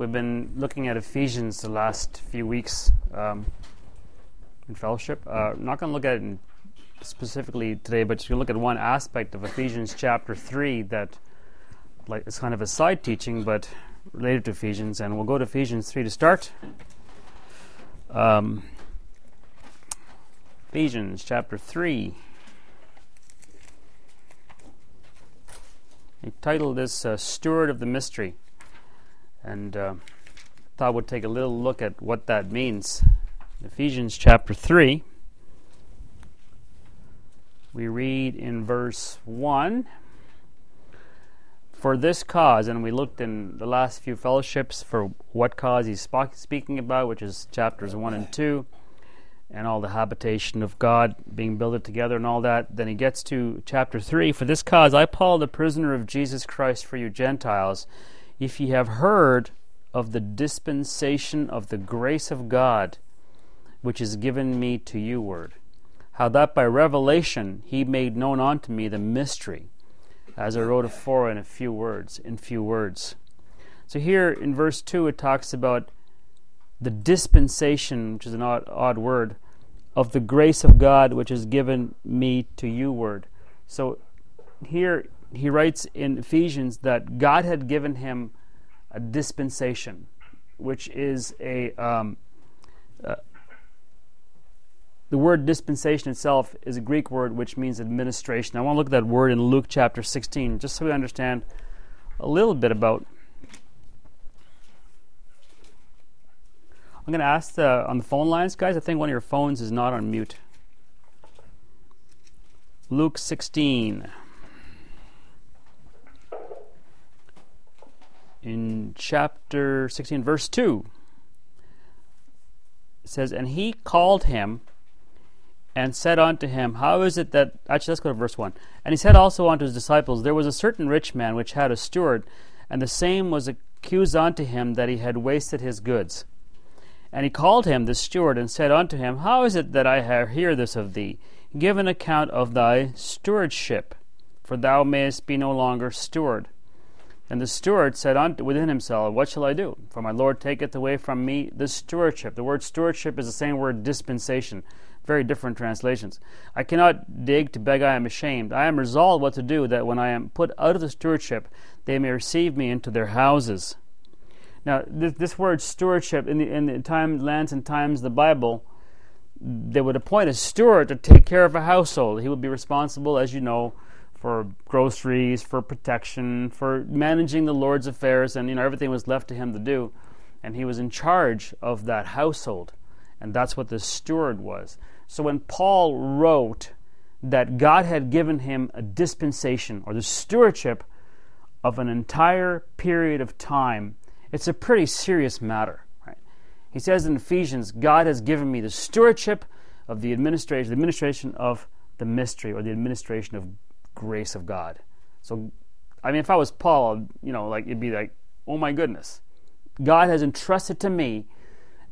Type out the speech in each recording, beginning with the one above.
We've been looking at Ephesians the last few weeks um, in fellowship. Uh, I'm not going to look at it specifically today, but you look at one aspect of Ephesians chapter 3 that like it's kind of a side teaching, but related to Ephesians. And we'll go to Ephesians 3 to start. Um, Ephesians chapter 3. I titled this uh, Steward of the Mystery. And uh, thought we'd take a little look at what that means. Ephesians chapter 3. We read in verse 1 For this cause, and we looked in the last few fellowships for what cause he's speaking about, which is chapters 1 and 2 and all the habitation of God being built together and all that. Then he gets to chapter 3 For this cause I, Paul, the prisoner of Jesus Christ for you Gentiles, if ye have heard of the dispensation of the grace of God, which is given me to you, word, how that by revelation he made known unto me the mystery, as I wrote afore in a few words, in few words. So here in verse 2 it talks about the dispensation, which is an odd, odd word, of the grace of God which is given me to you, word. So here he writes in Ephesians that God had given him a dispensation, which is a. Um, uh, the word dispensation itself is a Greek word which means administration. I want to look at that word in Luke chapter 16, just so we understand a little bit about I'm going to ask the, on the phone lines, guys. I think one of your phones is not on mute. Luke 16. In chapter 16, verse 2, it says, And he called him and said unto him, How is it that. Actually, let's go to verse 1. And he said also unto his disciples, There was a certain rich man which had a steward, and the same was accused unto him that he had wasted his goods. And he called him the steward, and said unto him, How is it that I hear this of thee? Give an account of thy stewardship, for thou mayest be no longer steward. And the steward said unto within himself, What shall I do? For my Lord taketh away from me the stewardship. The word stewardship is the same word dispensation. Very different translations. I cannot dig to beg, I am ashamed. I am resolved what to do, that when I am put out of the stewardship, they may receive me into their houses. Now, this, this word stewardship in the, in the times, lands and times the Bible, they would appoint a steward to take care of a household. He would be responsible, as you know, for groceries, for protection, for managing the Lord's affairs, and you know everything was left to him to do. And he was in charge of that household, and that's what the steward was. So when Paul wrote that God had given him a dispensation or the stewardship of an entire period of time it's a pretty serious matter. Right? He says in Ephesians, God has given me the stewardship of the administration, the administration of the mystery or the administration of grace of God. So, I mean, if I was Paul, you know, like it'd be like, oh my goodness, God has entrusted to me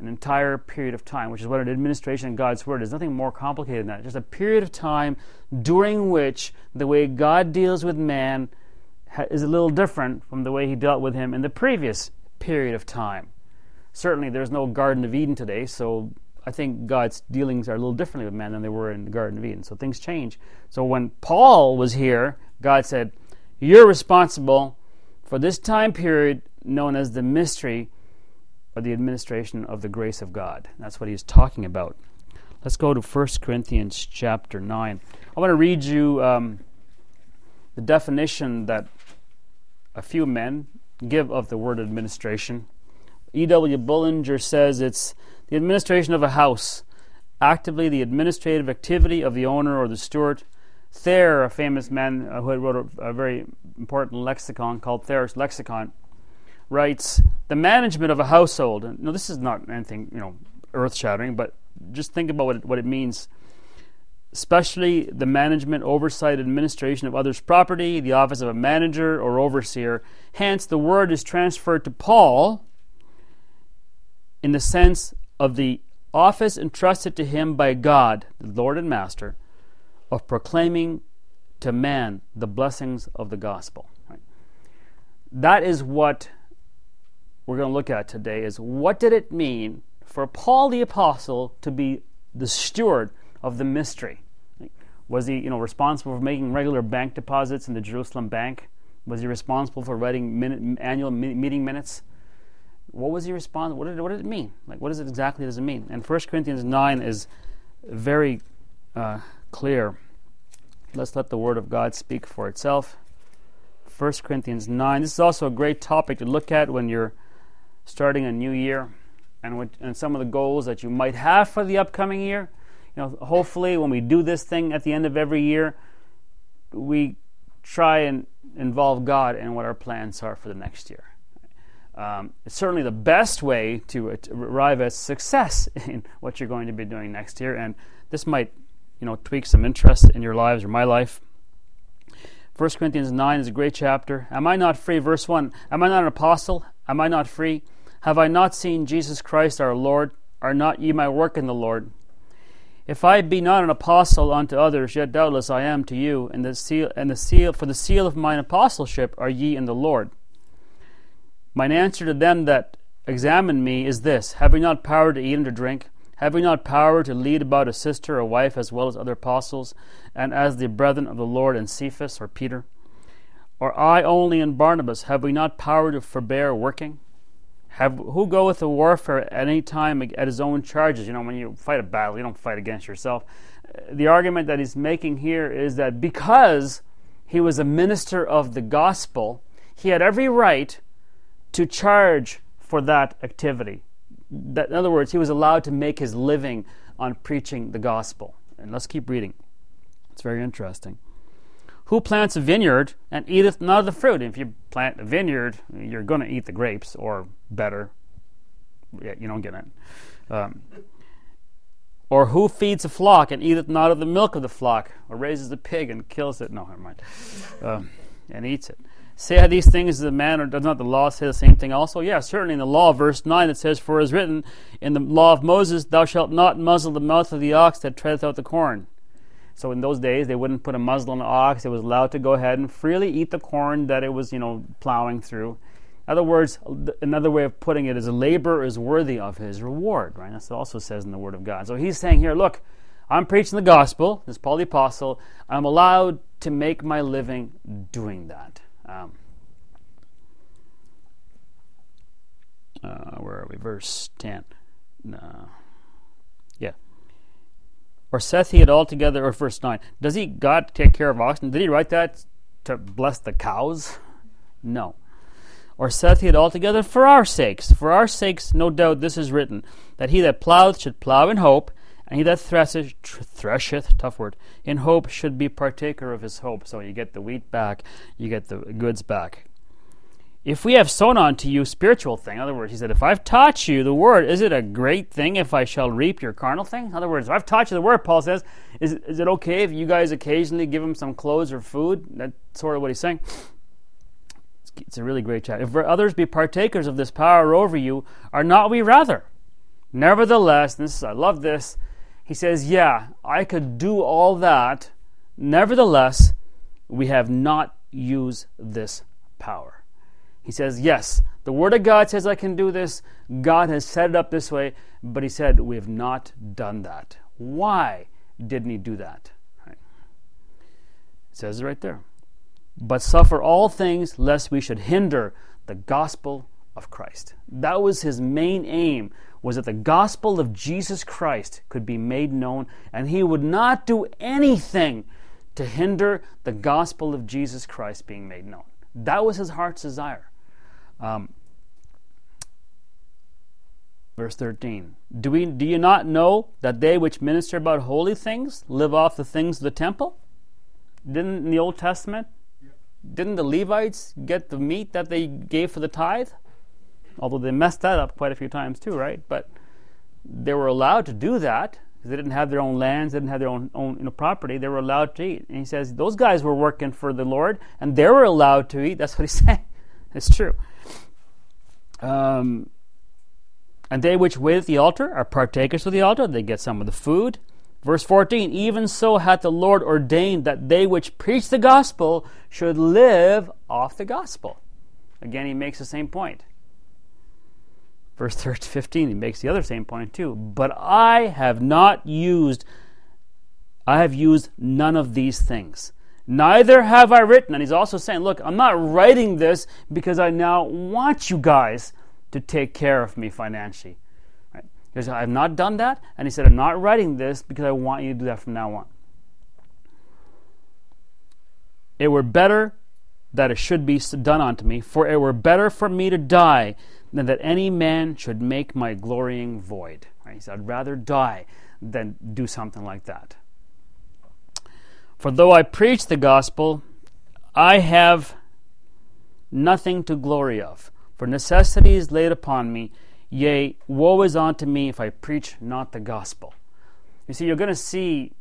an entire period of time, which is what an administration of God's word is. Nothing more complicated than that. Just a period of time during which the way God deals with man is a little different from the way he dealt with him in the previous period of time. Certainly, there's no Garden of Eden today, so I think God's dealings are a little differently with man than they were in the Garden of Eden. So things change. So when Paul was here, God said, You're responsible for this time period known as the mystery or the administration of the grace of God. That's what he's talking about. Let's go to 1 Corinthians chapter 9. I want to read you um, the definition that a few men give of the word administration. E.W. Bullinger says it's the administration of a house, actively the administrative activity of the owner or the steward. Thayer, a famous man who wrote a, a very important lexicon called Thayer's Lexicon, writes the management of a household. No, this is not anything you know earth-shattering, but just think about what it, what it means especially the management, oversight, administration of others' property, the office of a manager or overseer. Hence, the word is transferred to Paul in the sense of the office entrusted to him by God, the Lord and Master, of proclaiming to man the blessings of the gospel. That is what we're going to look at today is what did it mean for Paul the apostle to be the steward of the mystery? Was he, you know, responsible for making regular bank deposits in the Jerusalem bank? Was he responsible for writing minute, annual meeting minutes? What was he responsible? What did, what did it mean? Like, what does it exactly does it mean? And 1 Corinthians 9 is very uh, clear. Let's let the Word of God speak for itself. 1 Corinthians 9. This is also a great topic to look at when you're starting a new year and, and some of the goals that you might have for the upcoming year. You know, hopefully, when we do this thing at the end of every year, we try and involve God in what our plans are for the next year. Um, it's certainly the best way to, arrive at success in what you're going to be doing next year, and this might, you know, tweak some interest in your lives or my life. 1 Corinthians 9 is a great chapter. Am I not free? Verse 1 Am I not an apostle? Am I not free? Have I not seen Jesus Christ our Lord? Are not ye my work in the Lord? If I be not an apostle unto others, yet doubtless I am to you, and the seal and the seal for the seal of mine apostleship are ye in the Lord. Mine answer to them that examine me is this Have we not power to eat and to drink? Have we not power to lead about a sister or wife as well as other apostles, and as the brethren of the Lord and Cephas or Peter? Or I only and Barnabas, have we not power to forbear working? Have, who goeth to warfare at any time at his own charges? You know, when you fight a battle, you don't fight against yourself. The argument that he's making here is that because he was a minister of the gospel, he had every right to charge for that activity. That, in other words, he was allowed to make his living on preaching the gospel. And let's keep reading. It's very interesting. Who plants a vineyard and eateth not of the fruit? If you plant a vineyard, you're going to eat the grapes, or better. You don't get it. Um, or who feeds a flock and eateth not of the milk of the flock, or raises a pig and kills it? No, never mind. Um, and eats it. Say these things the man, or does not the law say the same thing also? Yeah, certainly in the law, verse 9, it says, For it is written in the law of Moses, Thou shalt not muzzle the mouth of the ox that treadeth out the corn. So in those days, they wouldn't put a muzzle on the ox. It was allowed to go ahead and freely eat the corn that it was, you know, plowing through. In other words, another way of putting it is a laborer is worthy of his reward, right? That's also says in the Word of God. So he's saying here, look, I'm preaching the gospel. This is Paul the Apostle. I'm allowed to make my living doing that. Um, uh, where are we? Verse 10. No. Yeah. Or saith he it altogether, or verse 9. Does he, God, take care of oxen? Did he write that to bless the cows? No. Or saith he it altogether for our sakes? For our sakes, no doubt, this is written, that he that ploweth should plow in hope, and he that thresheth, thresheth, tough word, in hope should be partaker of his hope. So you get the wheat back, you get the goods back if we have sown unto you spiritual thing, in other words, he said, if I've taught you the word, is it a great thing if I shall reap your carnal thing? In other words, if I've taught you the word, Paul says, is, is it okay if you guys occasionally give him some clothes or food? That's sort of what he's saying. It's a really great chat. If others be partakers of this power over you, are not we rather? Nevertheless, this I love this. He says, Yeah, I could do all that. Nevertheless, we have not used this power. He says, Yes, the Word of God says I can do this. God has set it up this way. But he said, We have not done that. Why didn't he do that? Right. It says it right there. But suffer all things lest we should hinder the gospel of Christ. That was his main aim was that the gospel of Jesus Christ could be made known and he would not do anything to hinder the gospel of Jesus Christ being made known. That was his heart's desire. Um, verse 13 do, we, do you not know that they which minister about holy things live off the things of the temple? Didn't in the Old Testament, didn't the Levites get the meat that they gave for the tithe? Although they messed that up quite a few times too, right? But they were allowed to do that because they didn't have their own lands, they didn't have their own, own you know, property. They were allowed to eat. And he says those guys were working for the Lord and they were allowed to eat. That's what he's saying. It's true. Um, and they which wait at the altar are partakers of the altar, they get some of the food. Verse 14 Even so hath the Lord ordained that they which preach the gospel should live off the gospel. Again, he makes the same point. Verse 13, 15, he makes the other same point too. But I have not used, I have used none of these things. Neither have I written. And he's also saying, look, I'm not writing this because I now want you guys to take care of me financially. Right? Because I have not done that. And he said, I'm not writing this because I want you to do that from now on. It were better that it should be done unto me, for it were better for me to die than that any man should make my glorying void. Right? He said, I'd rather die than do something like that. For though I preach the gospel, I have nothing to glory of. For necessity is laid upon me, yea, woe is unto me if I preach not the gospel. You see, you're going to see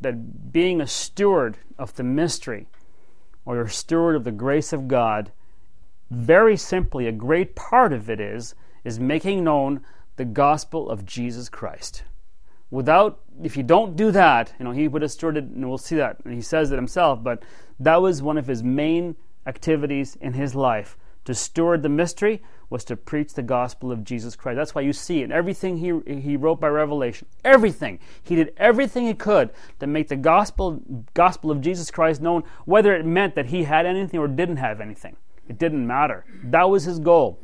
that being a steward of the mystery, or a steward of the grace of God, very simply, a great part of it is, is making known the gospel of Jesus Christ. Without, if you don't do that, you know, he would have started, and we'll see that, and he says it himself, but that was one of his main activities in his life. To steward the mystery was to preach the gospel of Jesus Christ. That's why you see in everything he, he wrote by revelation, everything. He did everything he could to make the gospel, gospel of Jesus Christ known, whether it meant that he had anything or didn't have anything. It didn't matter. That was his goal.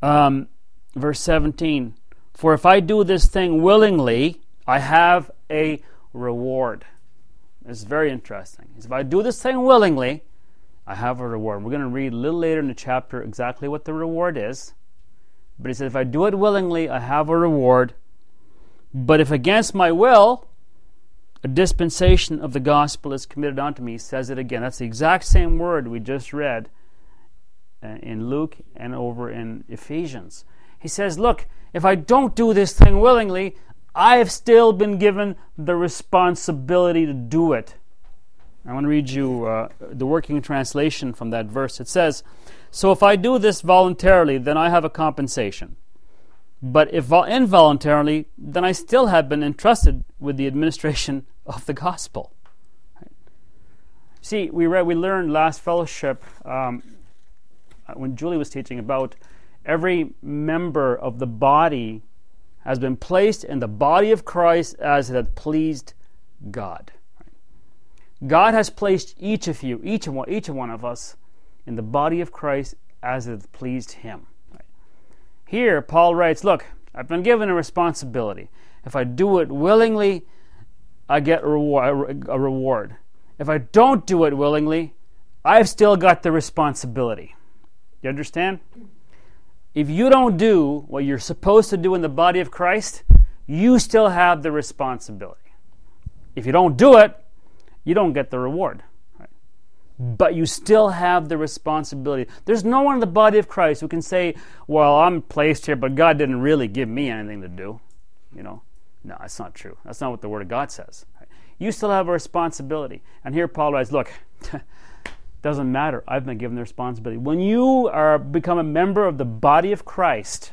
Um, verse 17 For if I do this thing willingly, I have a reward. It's very interesting. If I do this thing willingly, I have a reward. We're going to read a little later in the chapter exactly what the reward is. But he said, If I do it willingly, I have a reward. But if against my will, a dispensation of the gospel is committed unto me. He says it again. That's the exact same word we just read uh, in Luke and over in Ephesians. He says, Look, if I don't do this thing willingly, I have still been given the responsibility to do it. I want to read you uh, the working translation from that verse. It says, So if I do this voluntarily, then I have a compensation. But if involuntarily, then I still have been entrusted with the administration of the gospel. See, we read, we learned last fellowship um, when Julie was teaching about every member of the body has been placed in the body of Christ as it had pleased God. God has placed each of you, each one, each one of us, in the body of Christ as it pleased Him. Here, Paul writes, Look, I've been given a responsibility. If I do it willingly, I get a reward. If I don't do it willingly, I've still got the responsibility. You understand? If you don't do what you're supposed to do in the body of Christ, you still have the responsibility. If you don't do it, you don't get the reward. Right? But you still have the responsibility. There's no one in the body of Christ who can say, Well, I'm placed here, but God didn't really give me anything to do. You know, no, that's not true. That's not what the Word of God says. You still have a responsibility. And here Paul writes, Look, doesn't matter. I've been given the responsibility. When you are become a member of the body of Christ,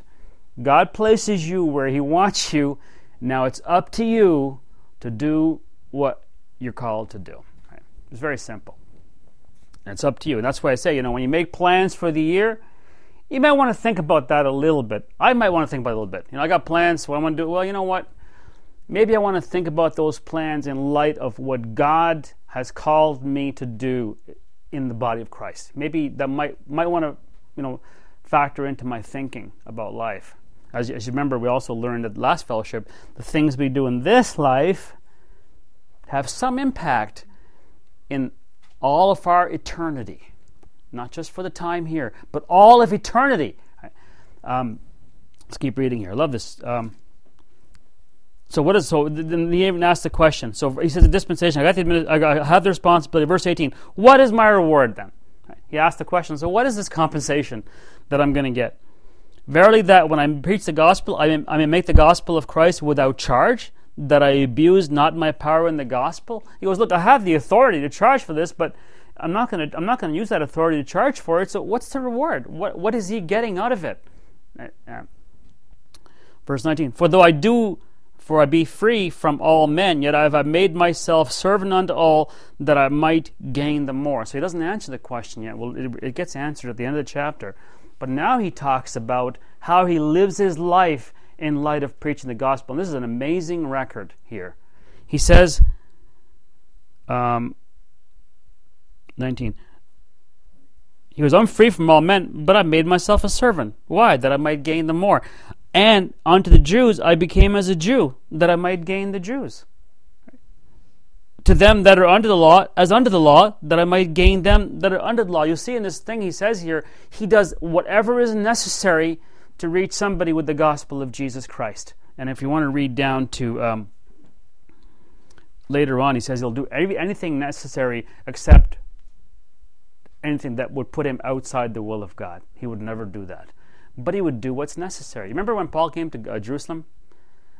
God places you where He wants you. Now it's up to you to do what you're called to do. It's very simple. And it's up to you. And that's why I say, you know, when you make plans for the year, you might want to think about that a little bit. I might want to think about it a little bit. You know, I got plans. What I want to do? Well, you know what? Maybe I want to think about those plans in light of what God has called me to do in the body of Christ. Maybe that might might want to, you know, factor into my thinking about life. As, as you remember, we also learned at last fellowship, the things we do in this life have some impact in all of our eternity, not just for the time here, but all of eternity. Um, let's keep reading here. I love this. Um, so what is so? Then he even asked the question. So he says the dispensation. I got the I have the responsibility. Verse eighteen. What is my reward then? He asked the question. So what is this compensation that I'm going to get? Verily, that when I preach the gospel, I may, I may make the gospel of Christ without charge that I abuse not my power in the gospel? He goes, Look, I have the authority to charge for this, but I'm not going to I'm not going to use that authority to charge for it. So what's the reward? What what is he getting out of it? Verse 19. For though I do for I be free from all men, yet I have made myself servant unto all that I might gain the more. So he doesn't answer the question yet. Well, it, it gets answered at the end of the chapter. But now he talks about how he lives his life in light of preaching the gospel. And this is an amazing record here. He says, um, 19. He goes, I'm free from all men, but I made myself a servant. Why? That I might gain the more. And unto the Jews I became as a Jew, that I might gain the Jews. To them that are under the law, as under the law, that I might gain them that are under the law. You see in this thing he says here, he does whatever is necessary to reach somebody with the gospel of Jesus Christ. And if you want to read down to um, later on, he says he'll do anything necessary except anything that would put him outside the will of God. He would never do that. But he would do what's necessary. Remember when Paul came to uh, Jerusalem?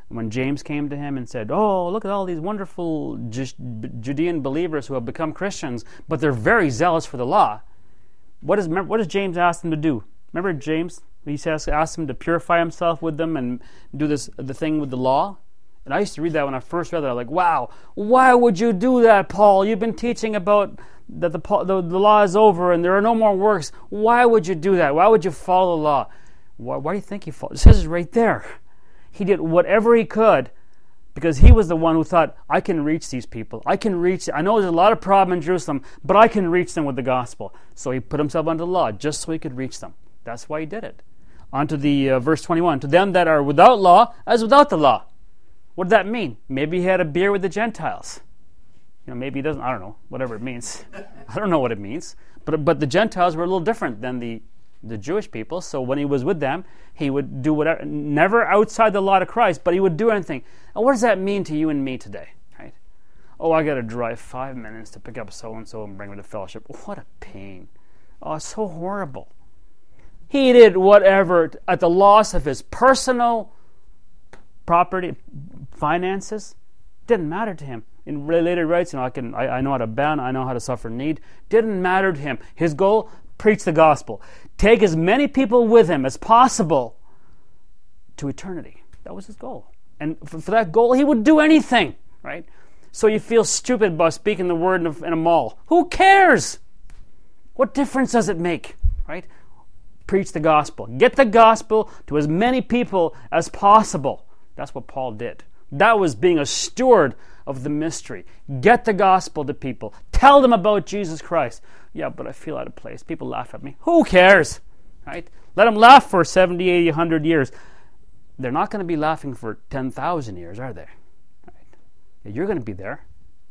When James came to him and said, Oh, look at all these wonderful Judean believers who have become Christians, but they're very zealous for the law. What, is, what does James ask them to do? Remember James? He says, ask him to purify himself with them and do this the thing with the law. And I used to read that when I first read that. I was like, wow, why would you do that, Paul? You've been teaching about that the, the, the law is over and there are no more works. Why would you do that? Why would you follow the law? Why, why do you think he followed? It says it right there. He did whatever he could because he was the one who thought, I can reach these people. I can reach, I know there's a lot of problem in Jerusalem, but I can reach them with the gospel. So he put himself under the law just so he could reach them. That's why he did it. On to the uh, verse 21. To them that are without law, as without the law. What did that mean? Maybe he had a beer with the Gentiles. You know, maybe he doesn't. I don't know. Whatever it means. I don't know what it means. But but the Gentiles were a little different than the the Jewish people. So when he was with them, he would do whatever, never outside the law of Christ, but he would do anything. And what does that mean to you and me today? Right? Oh, I got to drive five minutes to pick up so and so and bring them to fellowship. What a pain! Oh, it's so horrible. He did whatever at the loss of his personal property, finances. Didn't matter to him. In later writes, you know, I can I, I know how to bound, I know how to suffer need. Didn't matter to him. His goal, preach the gospel. Take as many people with him as possible to eternity. That was his goal. And for, for that goal, he would do anything, right? So you feel stupid about speaking the word in a, in a mall. Who cares? What difference does it make, right? preach the gospel. Get the gospel to as many people as possible. That's what Paul did. That was being a steward of the mystery. Get the gospel to people. Tell them about Jesus Christ. Yeah, but I feel out of place. People laugh at me. Who cares? Right? Let them laugh for 70, 80, 100 years. They're not going to be laughing for 10,000 years, are they? Right? You're going to be there.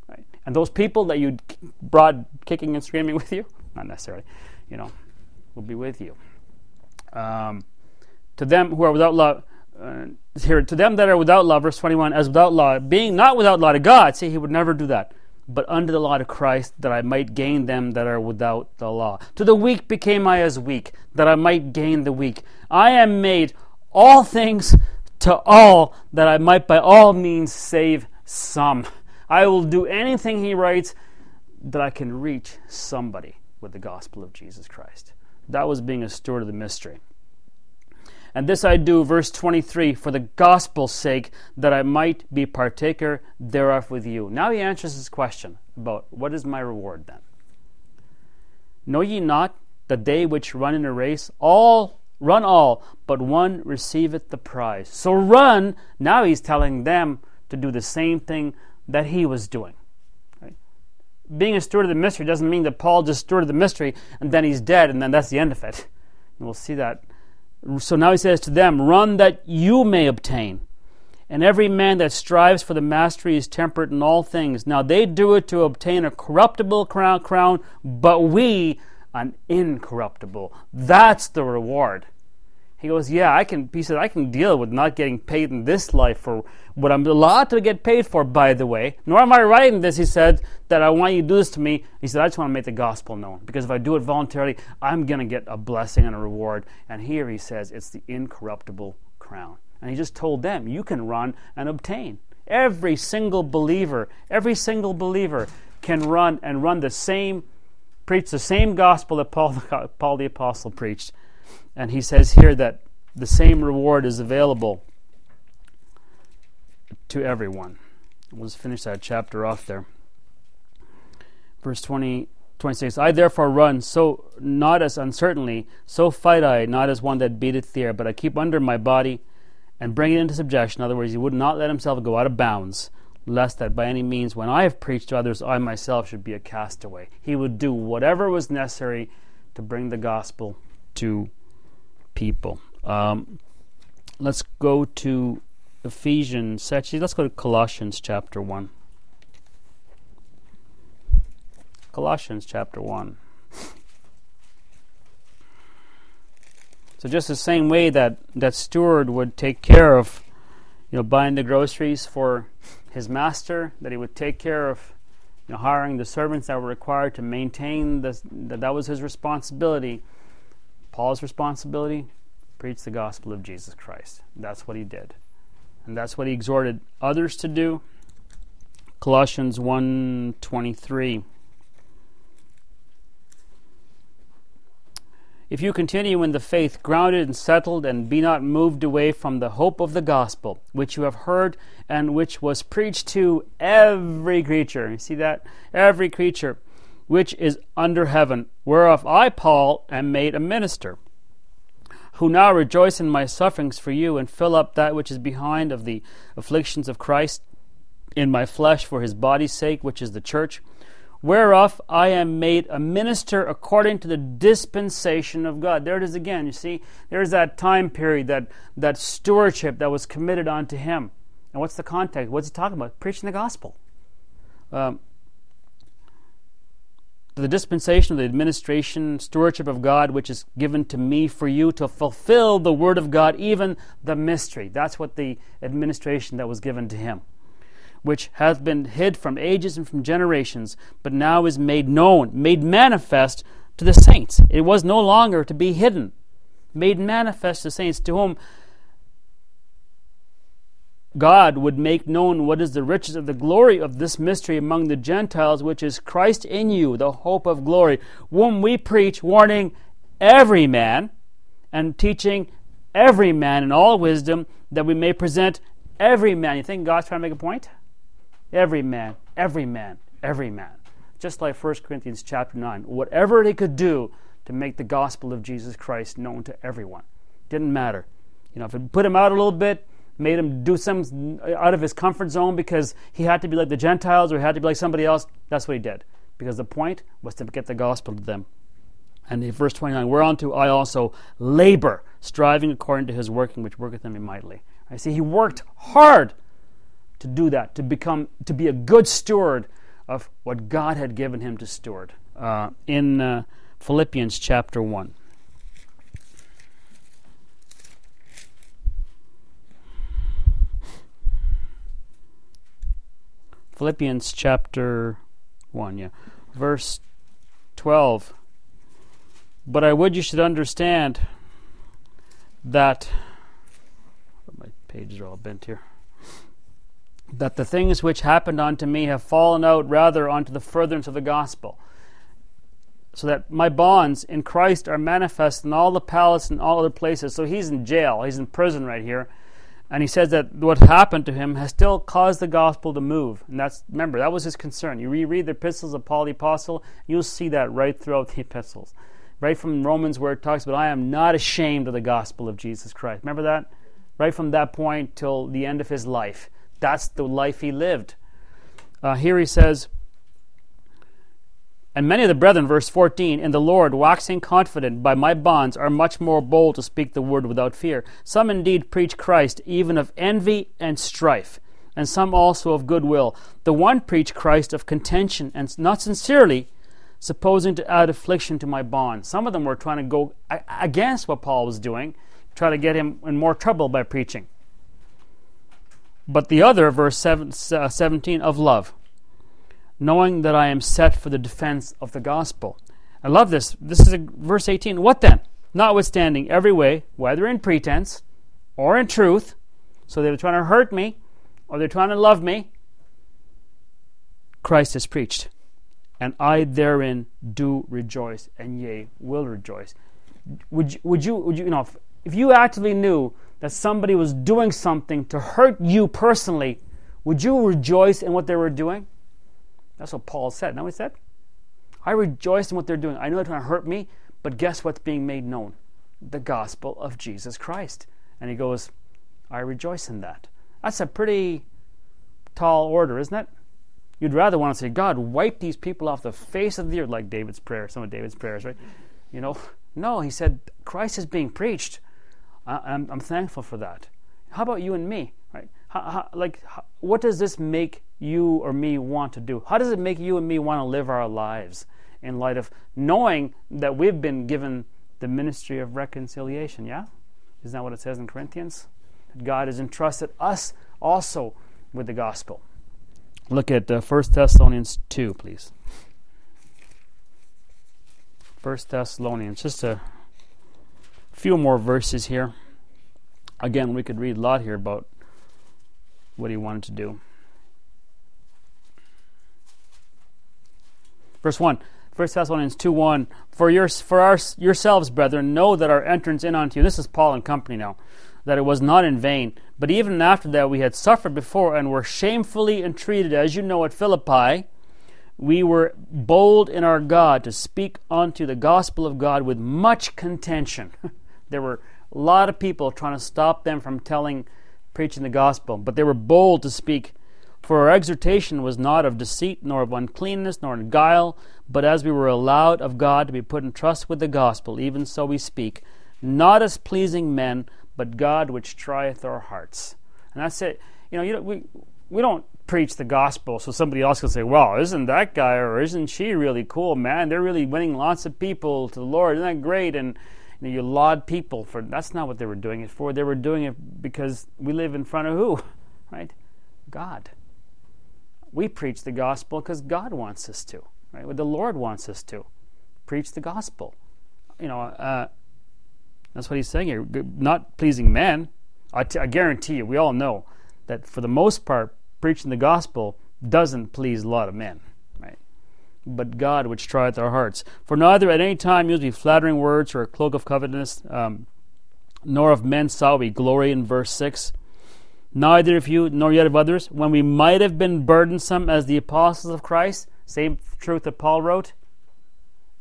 Right? And those people that you brought kicking and screaming with you, not necessarily, you know, will be with you. Um, to them who are without law, uh, here, to them that are without law, verse 21, as without law, being not without law to God, see, he would never do that, but under the law to Christ, that I might gain them that are without the law. To the weak became I as weak, that I might gain the weak. I am made all things to all, that I might by all means save some. I will do anything, he writes, that I can reach somebody with the gospel of Jesus Christ. That was being a steward of the mystery. And this I do, verse 23, for the gospel's sake, that I might be partaker thereof with you. Now he answers his question about what is my reward then? Know ye not that they which run in a race, all run all, but one receiveth the prize. So run. Now he's telling them to do the same thing that he was doing being a steward of the mystery doesn't mean that Paul just stewarded the mystery and then he's dead and then that's the end of it. And we'll see that. So now he says to them, Run that you may obtain. And every man that strives for the mastery is temperate in all things. Now they do it to obtain a corruptible crown, crown but we an incorruptible. That's the reward. He goes, Yeah, I can he said, I can deal with not getting paid in this life for what I'm allowed to get paid for, by the way. Nor am I writing this, he said, that I want you to do this to me. He said, I just want to make the gospel known. Because if I do it voluntarily, I'm gonna get a blessing and a reward. And here he says it's the incorruptible crown. And he just told them, you can run and obtain. Every single believer, every single believer can run and run the same, preach the same gospel that Paul, Paul the Apostle preached and he says here that the same reward is available to everyone. Let's finish that chapter off there. Verse 20, 26 I therefore run so not as uncertainly, so fight I, not as one that beateth the air, but I keep under my body and bring it into subjection. In other words, he would not let himself go out of bounds, lest that by any means, when I have preached to others, I myself should be a castaway. He would do whatever was necessary to bring the gospel to people. Um, let's go to Ephesians. Actually, let's go to Colossians chapter 1. Colossians chapter 1. So just the same way that that steward would take care of, you know, buying the groceries for his master, that he would take care of, you know, hiring the servants that were required to maintain the, that that was his responsibility. Paul's responsibility, preach the gospel of Jesus Christ. That's what he did. And that's what he exhorted others to do. Colossians 1:23 If you continue in the faith, grounded and settled, and be not moved away from the hope of the gospel, which you have heard and which was preached to every creature. You see that? Every creature which is under heaven, whereof I, Paul, am made a minister, who now rejoice in my sufferings for you, and fill up that which is behind of the afflictions of Christ in my flesh for his body's sake, which is the church whereof I am made a minister according to the dispensation of God. There it is again. You see, there's that time period, that, that stewardship that was committed unto him. And what's the context? What's he talking about? Preaching the gospel. Um, the dispensation of the administration, stewardship of God, which is given to me for you to fulfill the word of God, even the mystery. That's what the administration that was given to him which hath been hid from ages and from generations, but now is made known, made manifest to the saints. It was no longer to be hidden, made manifest to saints, to whom God would make known what is the riches of the glory of this mystery among the Gentiles, which is Christ in you, the hope of glory, whom we preach, warning every man and teaching every man in all wisdom, that we may present every man. You think God's trying to make a point? Every man, every man, every man. Just like 1 Corinthians chapter 9. Whatever they could do to make the gospel of Jesus Christ known to everyone. Didn't matter. You know, if it put him out a little bit, made him do some out of his comfort zone because he had to be like the Gentiles or he had to be like somebody else, that's what he did. Because the point was to get the gospel to them. And in verse 29, we're on to I also labor, striving according to his working, which worketh in me mightily. I see he worked hard to do that, to become, to be a good steward of what God had given him to steward. Uh, in uh, Philippians chapter 1. Philippians chapter 1, yeah. Verse 12. But I would you should understand that. My pages are all bent here that the things which happened unto me have fallen out rather unto the furtherance of the gospel. So that my bonds in Christ are manifest in all the palace and all other places. So he's in jail, he's in prison right here. And he says that what happened to him has still caused the gospel to move. And that's, remember, that was his concern. You reread the epistles of Paul the Apostle, you'll see that right throughout the epistles. Right from Romans, where it talks about, I am not ashamed of the gospel of Jesus Christ. Remember that? Right from that point till the end of his life. That's the life he lived. Uh, here he says, and many of the brethren, verse 14, in the Lord, waxing confident by my bonds, are much more bold to speak the word without fear. Some indeed preach Christ, even of envy and strife, and some also of goodwill. The one preach Christ of contention, and not sincerely, supposing to add affliction to my bonds. Some of them were trying to go against what Paul was doing, try to get him in more trouble by preaching but the other, verse 7, uh, 17, of love, knowing that I am set for the defense of the gospel. I love this. This is a, verse 18. What then? Notwithstanding every way, whether in pretense or in truth, so they were trying to hurt me or they're trying to love me, Christ is preached. And I therein do rejoice, and yea, will rejoice. Would you, would you, would you, you know, if, if you actively knew that somebody was doing something to hurt you personally, would you rejoice in what they were doing? That's what Paul said. Now he said? I rejoice in what they're doing. I know they're trying to hurt me, but guess what's being made known? The gospel of Jesus Christ. And he goes, I rejoice in that. That's a pretty tall order, isn't it? You'd rather want to say, God, wipe these people off the face of the earth, like David's prayer, some of David's prayers, right? You know, no, he said, Christ is being preached. I, am thankful for that. How about you and me, right? How, how, like, how, what does this make you or me want to do? How does it make you and me want to live our lives in light of knowing that we've been given the ministry of reconciliation? Yeah? Isn't that what it says in Corinthians? That God has entrusted us also with the gospel. Look at uh, 1 Thessalonians 2, please. 1 Thessalonians, just a few more verses here. Again, we could read a lot here about what he wanted to do. Verse 1. 1 Thessalonians 2 1. For, your, for our, yourselves, brethren, know that our entrance in unto you, this is Paul and company now, that it was not in vain. But even after that, we had suffered before and were shamefully entreated, as you know, at Philippi. We were bold in our God to speak unto the gospel of God with much contention. there were a lot of people trying to stop them from telling, preaching the gospel, but they were bold to speak. For our exhortation was not of deceit, nor of uncleanness, nor in guile, but as we were allowed of God to be put in trust with the gospel, even so we speak, not as pleasing men, but God which trieth our hearts. And that's it. You know, you know we we don't preach the gospel so somebody else can say, "Well, isn't that guy or isn't she really cool, man? They're really winning lots of people to the Lord. Isn't that great?" And you, know, you laud people for that's not what they were doing it for. They were doing it because we live in front of who, right? God. We preach the gospel because God wants us to, right? What the Lord wants us to preach the gospel. You know, uh, that's what he's saying here. Not pleasing men. I, t- I guarantee you, we all know that for the most part, preaching the gospel doesn't please a lot of men, right? But God which trieth our hearts. For neither at any time use we flattering words or a cloak of covetousness, um, nor of men saw we glory in verse 6. Neither of you, nor yet of others, when we might have been burdensome as the apostles of Christ, same truth that Paul wrote,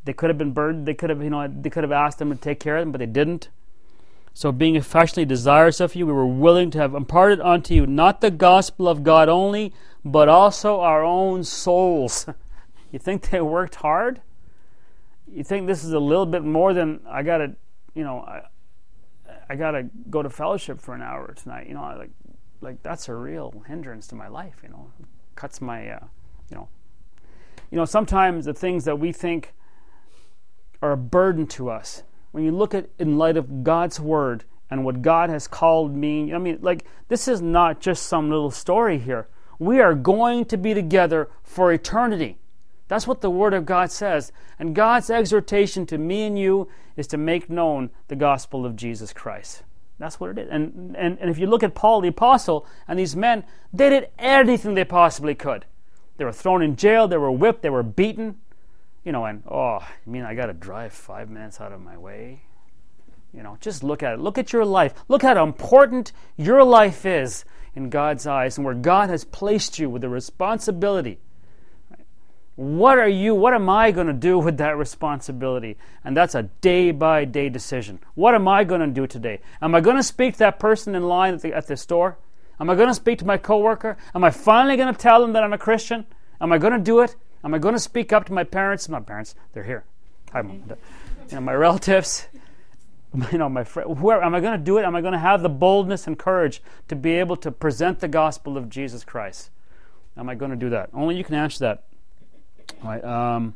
they could have been burdened. They could have, you know, they could have asked them to take care of them, but they didn't. So, being affectionately desirous of you, we were willing to have imparted unto you not the gospel of God only, but also our own souls. you think they worked hard? You think this is a little bit more than I got to, you know, I, I got to go to fellowship for an hour tonight. You know, like, like that's a real hindrance to my life. You know, cuts my, uh, you know, you know. Sometimes the things that we think are a burden to us. When you look at in light of God's word and what God has called me, I mean, like, this is not just some little story here. We are going to be together for eternity. That's what the Word of God says. And God's exhortation to me and you is to make known the gospel of Jesus Christ. That's what it is. And, and, and if you look at Paul the Apostle and these men, they did anything they possibly could. They were thrown in jail, they were whipped, they were beaten, you know, and oh, I mean, I got to drive five minutes out of my way. You know, just look at it. Look at your life. Look how important your life is in God's eyes and where God has placed you with the responsibility. What are you, what am I going to do with that responsibility? And that's a day by day decision. What am I going to do today? Am I going to speak to that person in line at the, at the store? Am I going to speak to my coworker? Am I finally going to tell them that I'm a Christian? Am I going to do it? Am I going to speak up to my parents? My parents, they're here. Hi, mom. You know, my relatives, you know, my friend. Where am I going to do it? Am I going to have the boldness and courage to be able to present the gospel of Jesus Christ? Am I going to do that? Only you can answer that. All right. Um,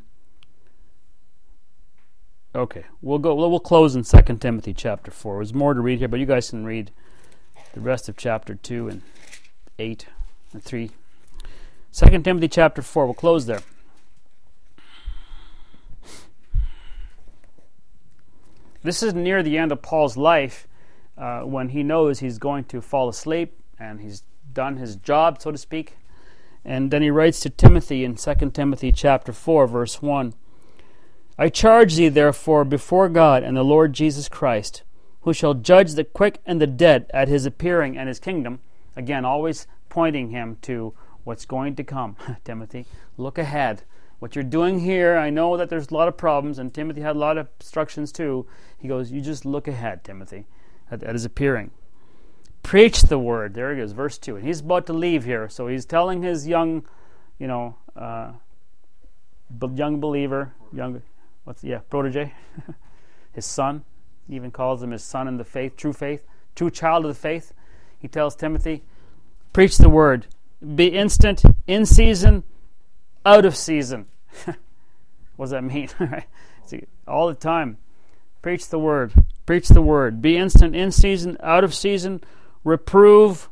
okay, we'll go. We'll close in Second Timothy chapter four. There's more to read here, but you guys can read the rest of chapter two and eight and three 2 Timothy chapter 4. We'll close there. This is near the end of Paul's life uh, when he knows he's going to fall asleep and he's done his job, so to speak. And then he writes to Timothy in 2 Timothy chapter 4, verse 1. I charge thee therefore before God and the Lord Jesus Christ, who shall judge the quick and the dead at his appearing and his kingdom. Again, always pointing him to what's going to come, Timothy. Look ahead. what you're doing here, I know that there's a lot of problems, and Timothy had a lot of obstructions too. He goes, You just look ahead, Timothy, at, at his appearing. Preach the word. There he goes, verse 2. And he's about to leave here, so he's telling his young, you know, uh, young believer, young, what's, yeah, protege, his son, he even calls him his son in the faith, true faith, true child of the faith. He tells Timothy, Preach the word. Be instant, in season, out of season. what does that mean? All the time. Preach the word. Preach the word. Be instant, in season, out of season. Reprove,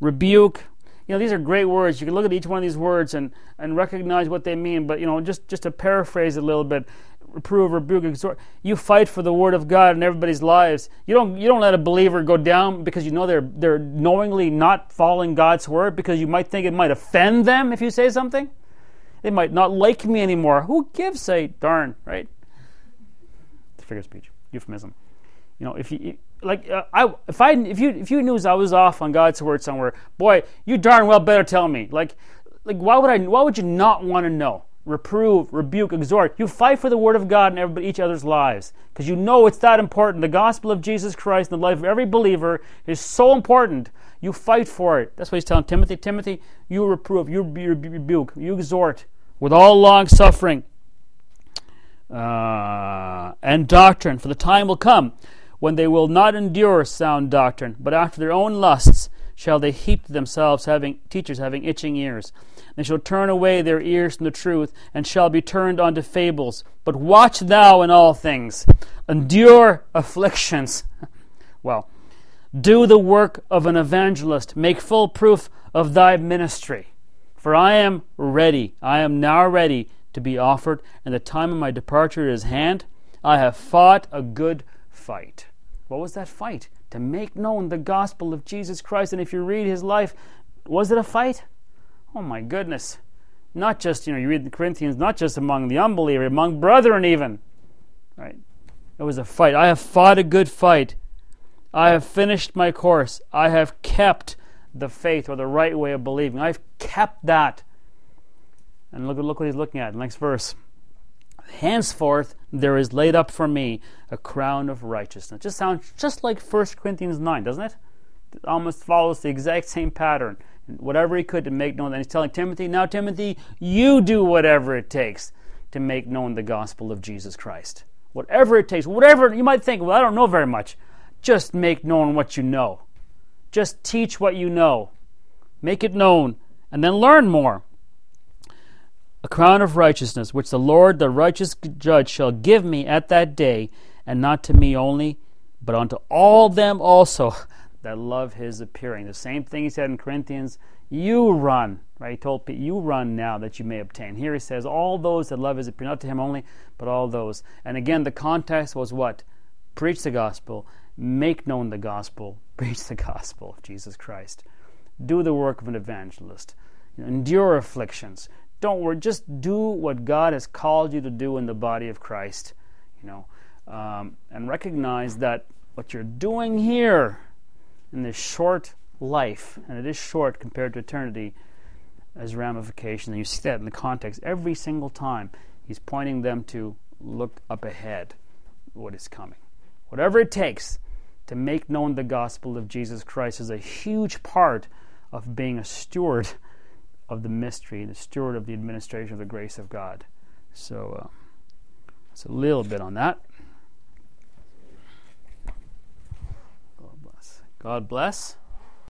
rebuke. You know, these are great words. You can look at each one of these words and, and recognize what they mean. But, you know, just, just to paraphrase a little bit, reprove, rebuke, exhort. You fight for the word of God in everybody's lives. You don't you don't let a believer go down because you know they're they're knowingly not following God's word because you might think it might offend them if you say something. They might not like me anymore. Who gives a darn, right? The figure of speech, euphemism. You know, if you like, uh, I if I if you if you knew I was off on God's word somewhere, boy, you darn well better tell me. Like, like why would I? Why would you not want to know? reprove, rebuke, exhort. You fight for the word of God in everybody, each other's lives because you know it's that important. The gospel of Jesus Christ in the life of every believer is so important. You fight for it. That's what he's telling Timothy. Timothy, you reprove, you rebuke, you exhort with all long suffering uh, and doctrine. For the time will come when they will not endure sound doctrine, but after their own lusts shall they heap to themselves having teachers having itching ears they shall turn away their ears from the truth, and shall be turned unto fables. But watch thou in all things, endure afflictions. well, do the work of an evangelist, make full proof of thy ministry. For I am ready, I am now ready to be offered, and the time of my departure is hand. I have fought a good fight. What was that fight? To make known the gospel of Jesus Christ. And if you read his life, was it a fight? Oh my goodness. Not just, you know, you read the Corinthians, not just among the unbeliever, among brethren even. Right? It was a fight. I have fought a good fight. I have finished my course. I have kept the faith or the right way of believing. I've kept that. And look, look what he's looking at. Next verse. Henceforth there is laid up for me a crown of righteousness. Just sounds just like 1 Corinthians 9, doesn't it? It almost follows the exact same pattern whatever he could to make known. And he's telling Timothy, now, Timothy, you do whatever it takes to make known the gospel of Jesus Christ. Whatever it takes, whatever you might think, well, I don't know very much. Just make known what you know. Just teach what you know. Make it known, and then learn more. A crown of righteousness, which the Lord, the righteous judge, shall give me at that day, and not to me only, but unto all them also that love his appearing. The same thing he said in Corinthians, you run, right? He told Pete, you run now that you may obtain. Here he says, all those that love his appearing, not to him only, but all those. And again, the context was what? Preach the gospel, make known the gospel, preach the gospel of Jesus Christ. Do the work of an evangelist. Endure afflictions. Don't worry, just do what God has called you to do in the body of Christ. You know, um, and recognize that what you're doing here in this short life, and it is short compared to eternity, as ramifications. And you see that in the context every single time. He's pointing them to look up ahead, what is coming. Whatever it takes to make known the gospel of Jesus Christ is a huge part of being a steward of the mystery, the steward of the administration of the grace of God. So, uh, that's a little bit on that. God bless.